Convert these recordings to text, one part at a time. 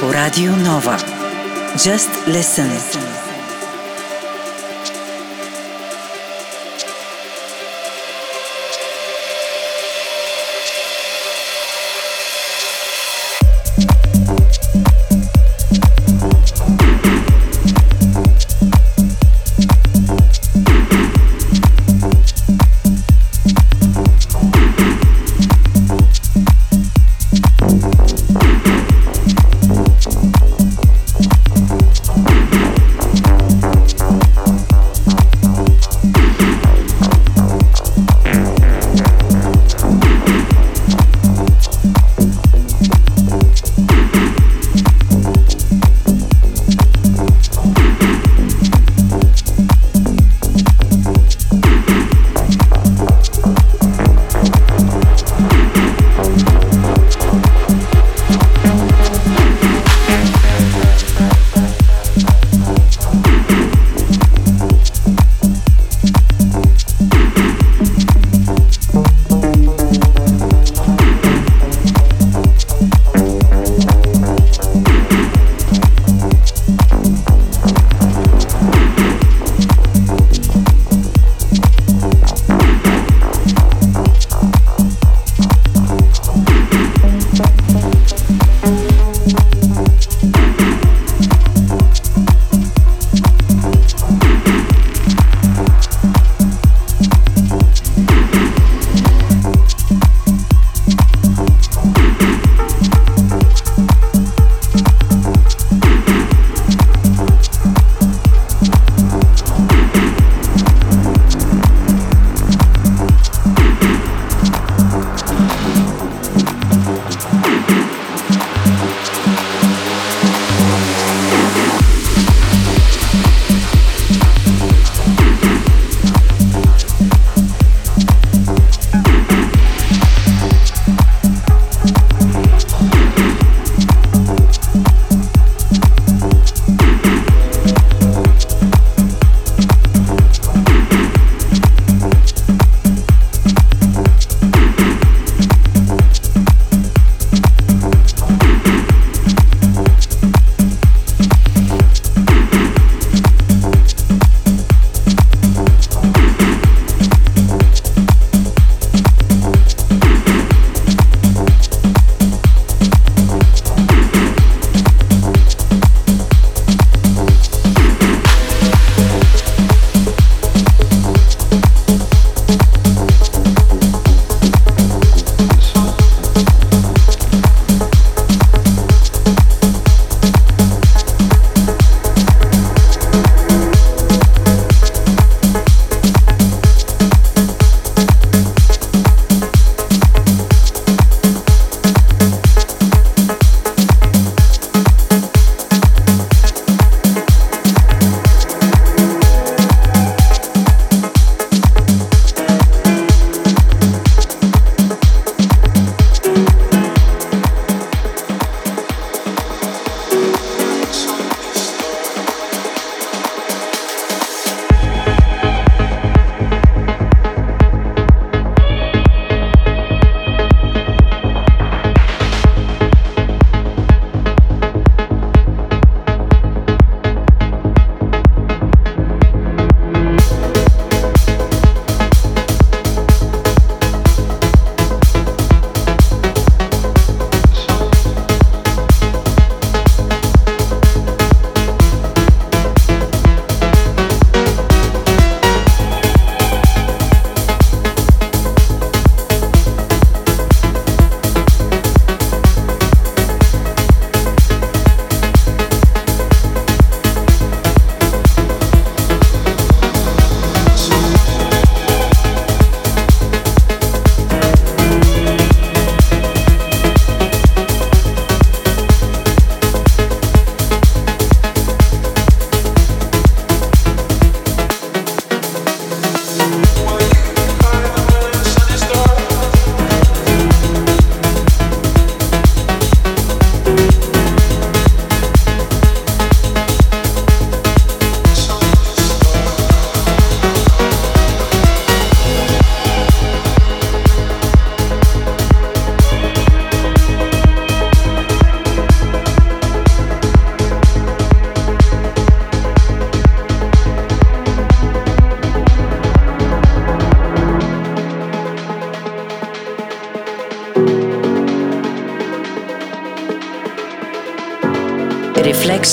по Радио Нова. Just listen.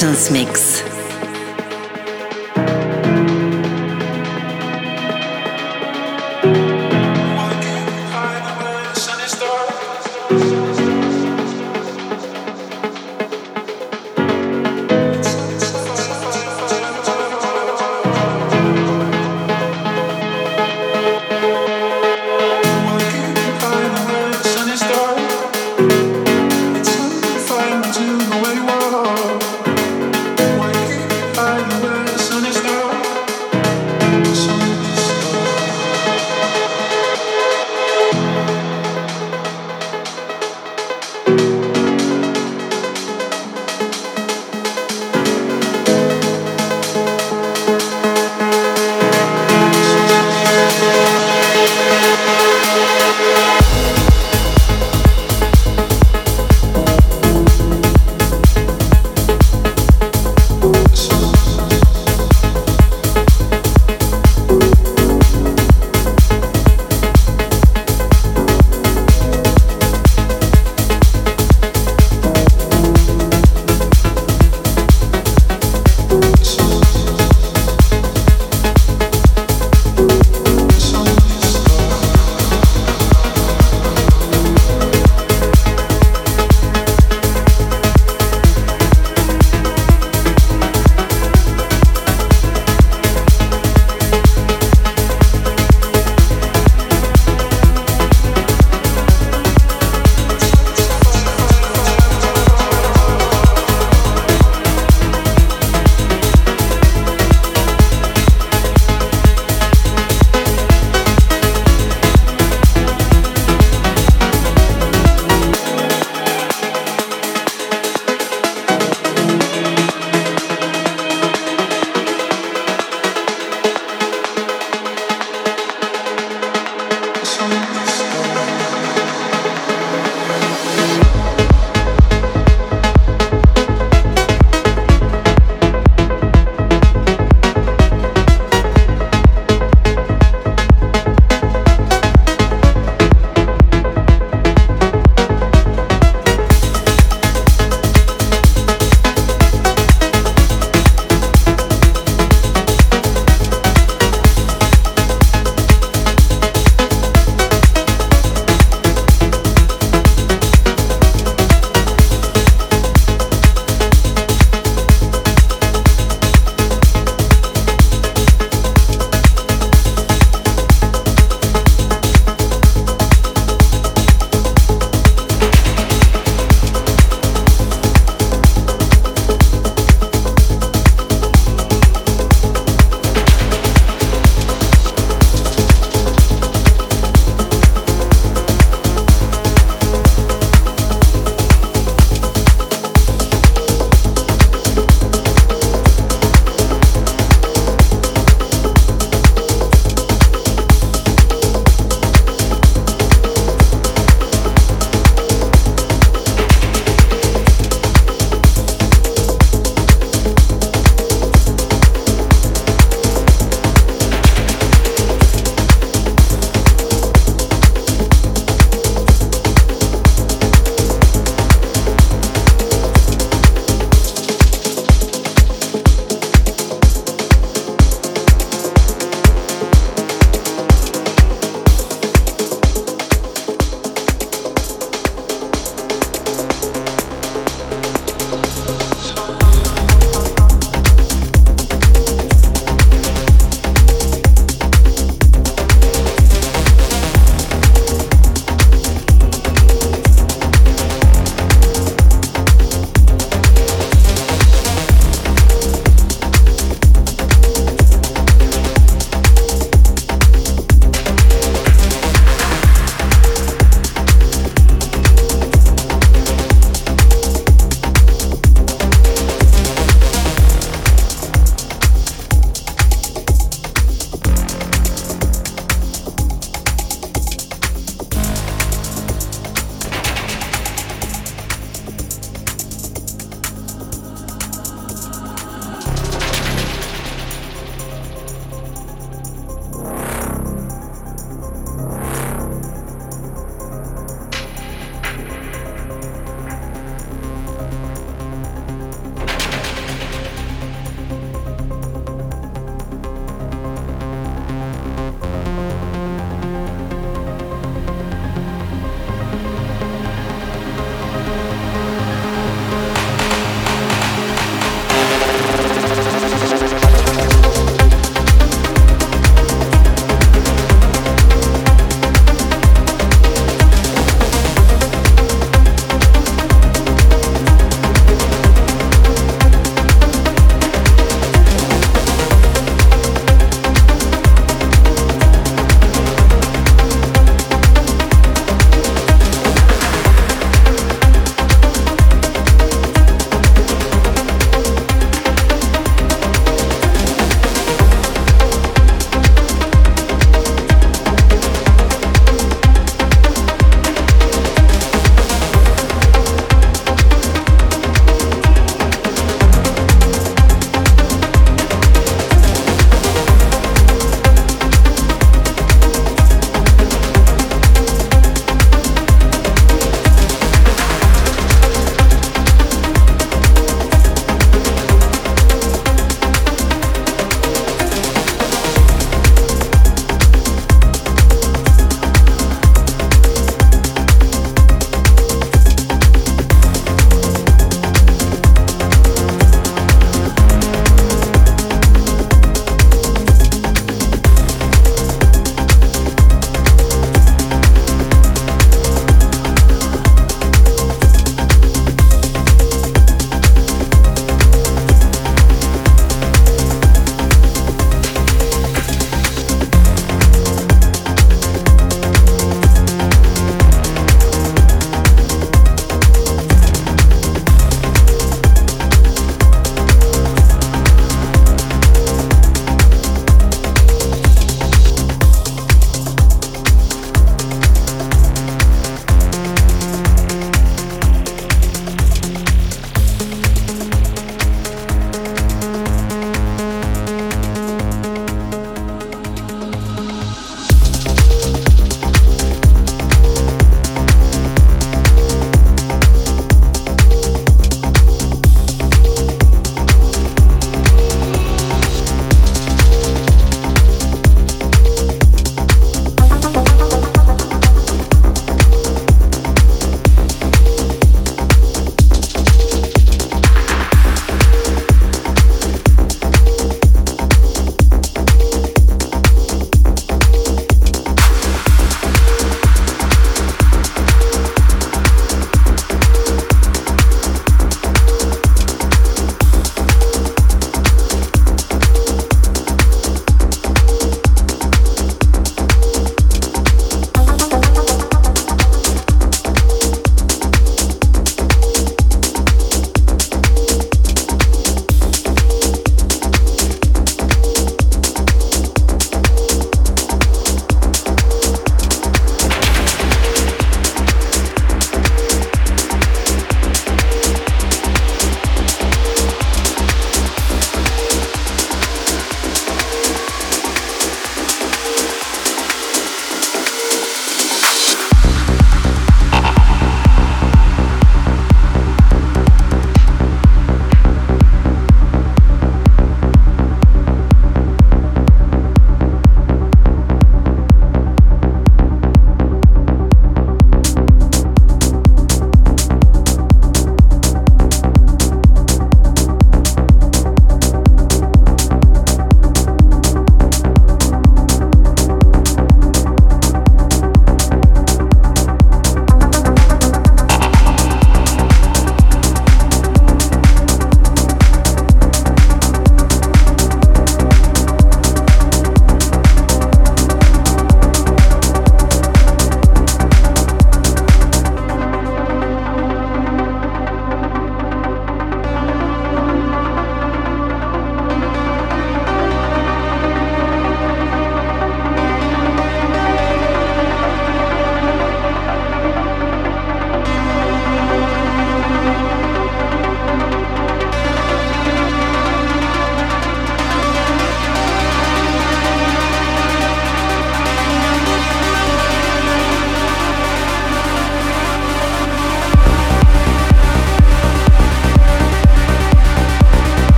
Reflections Mix.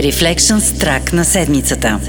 Reflections трак на седмицата.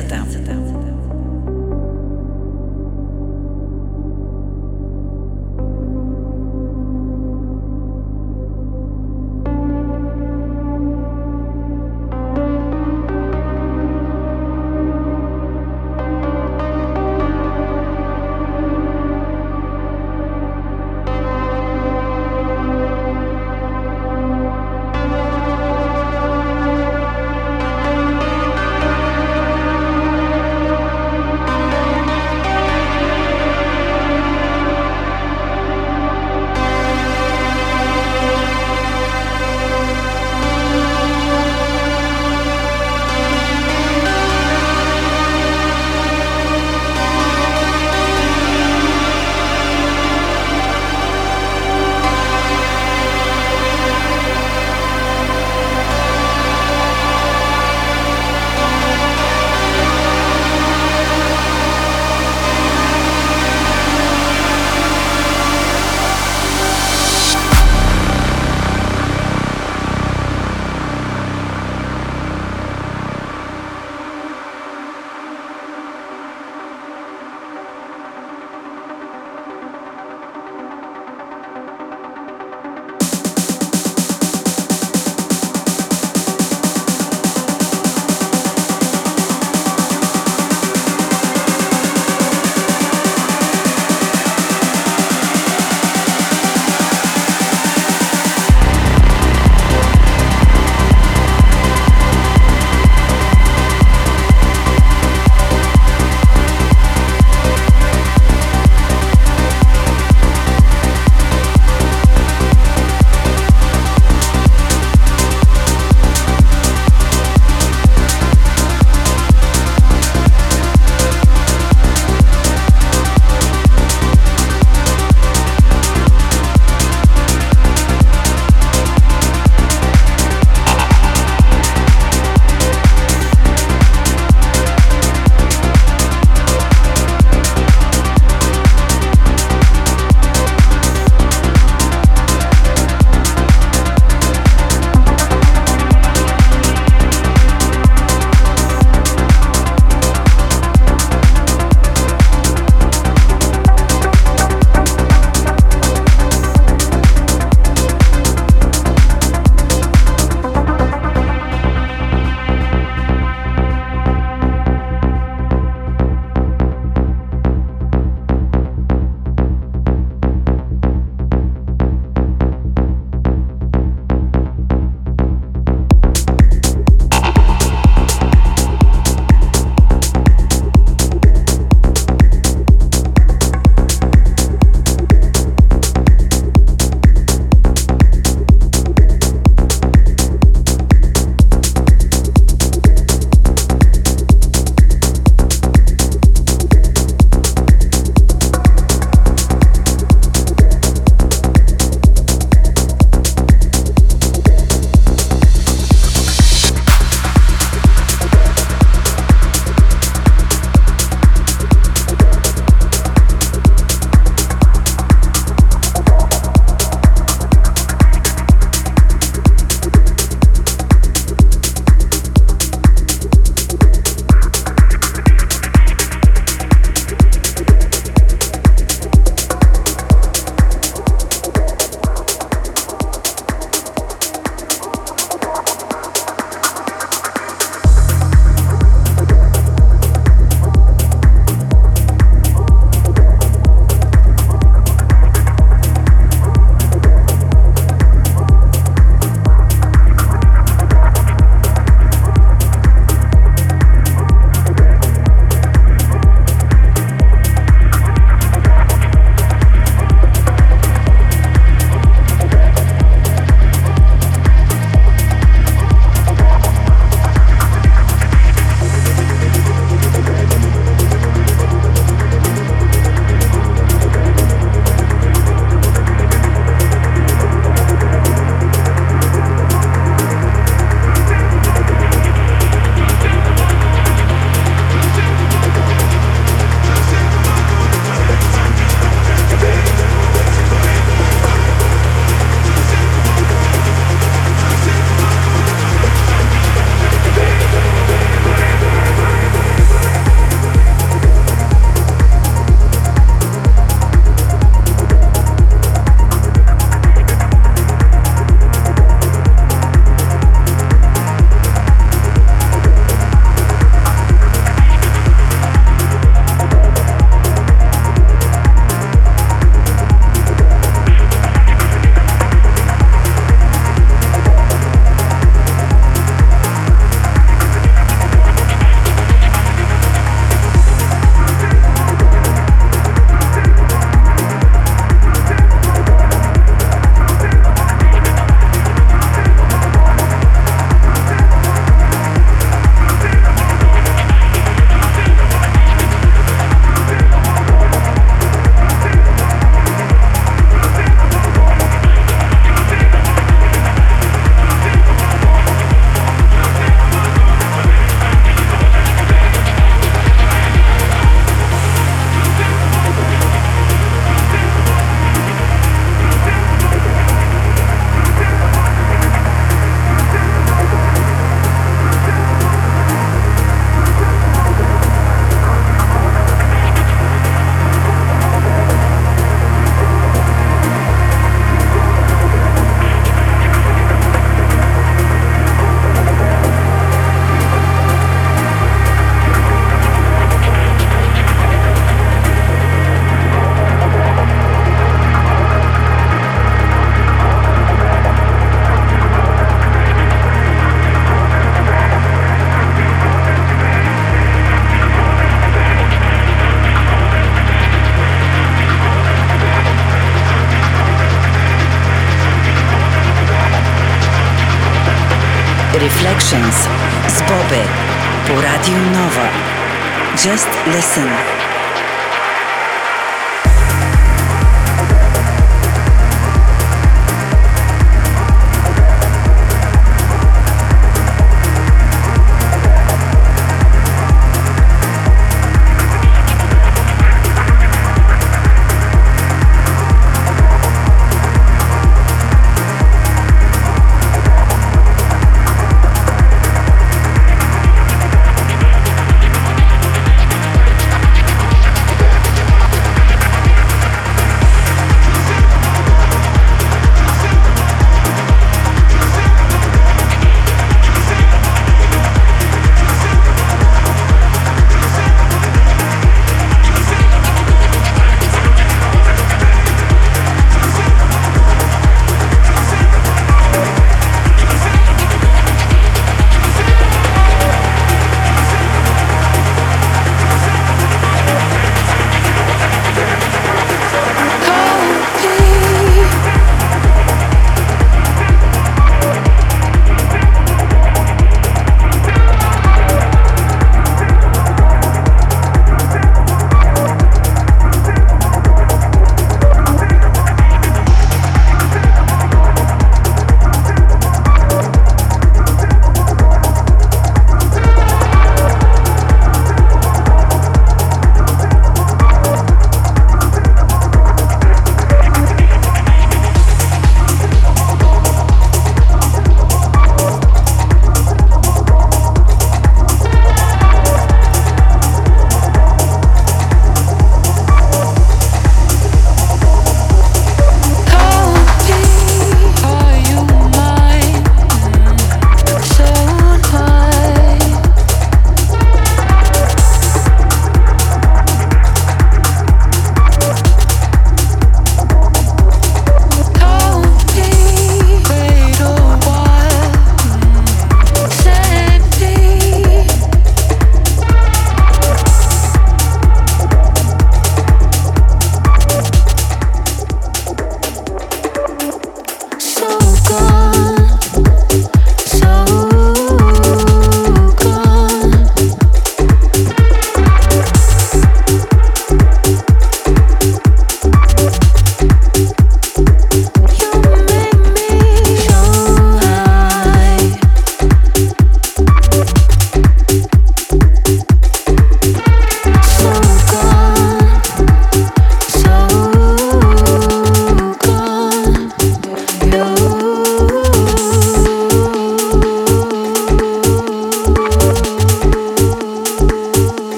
Just listen.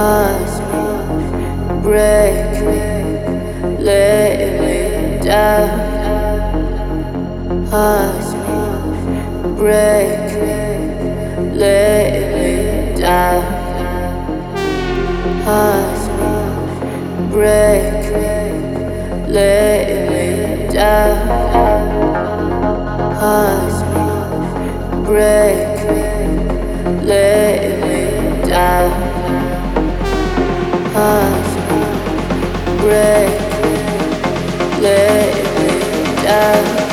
us break, me, lay me down. Us break, me, lay me down. Us break, me, lay me down. Us break, me, lay me down break, let me down.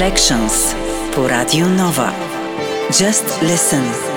Reflections po Radio Nova. Just listen.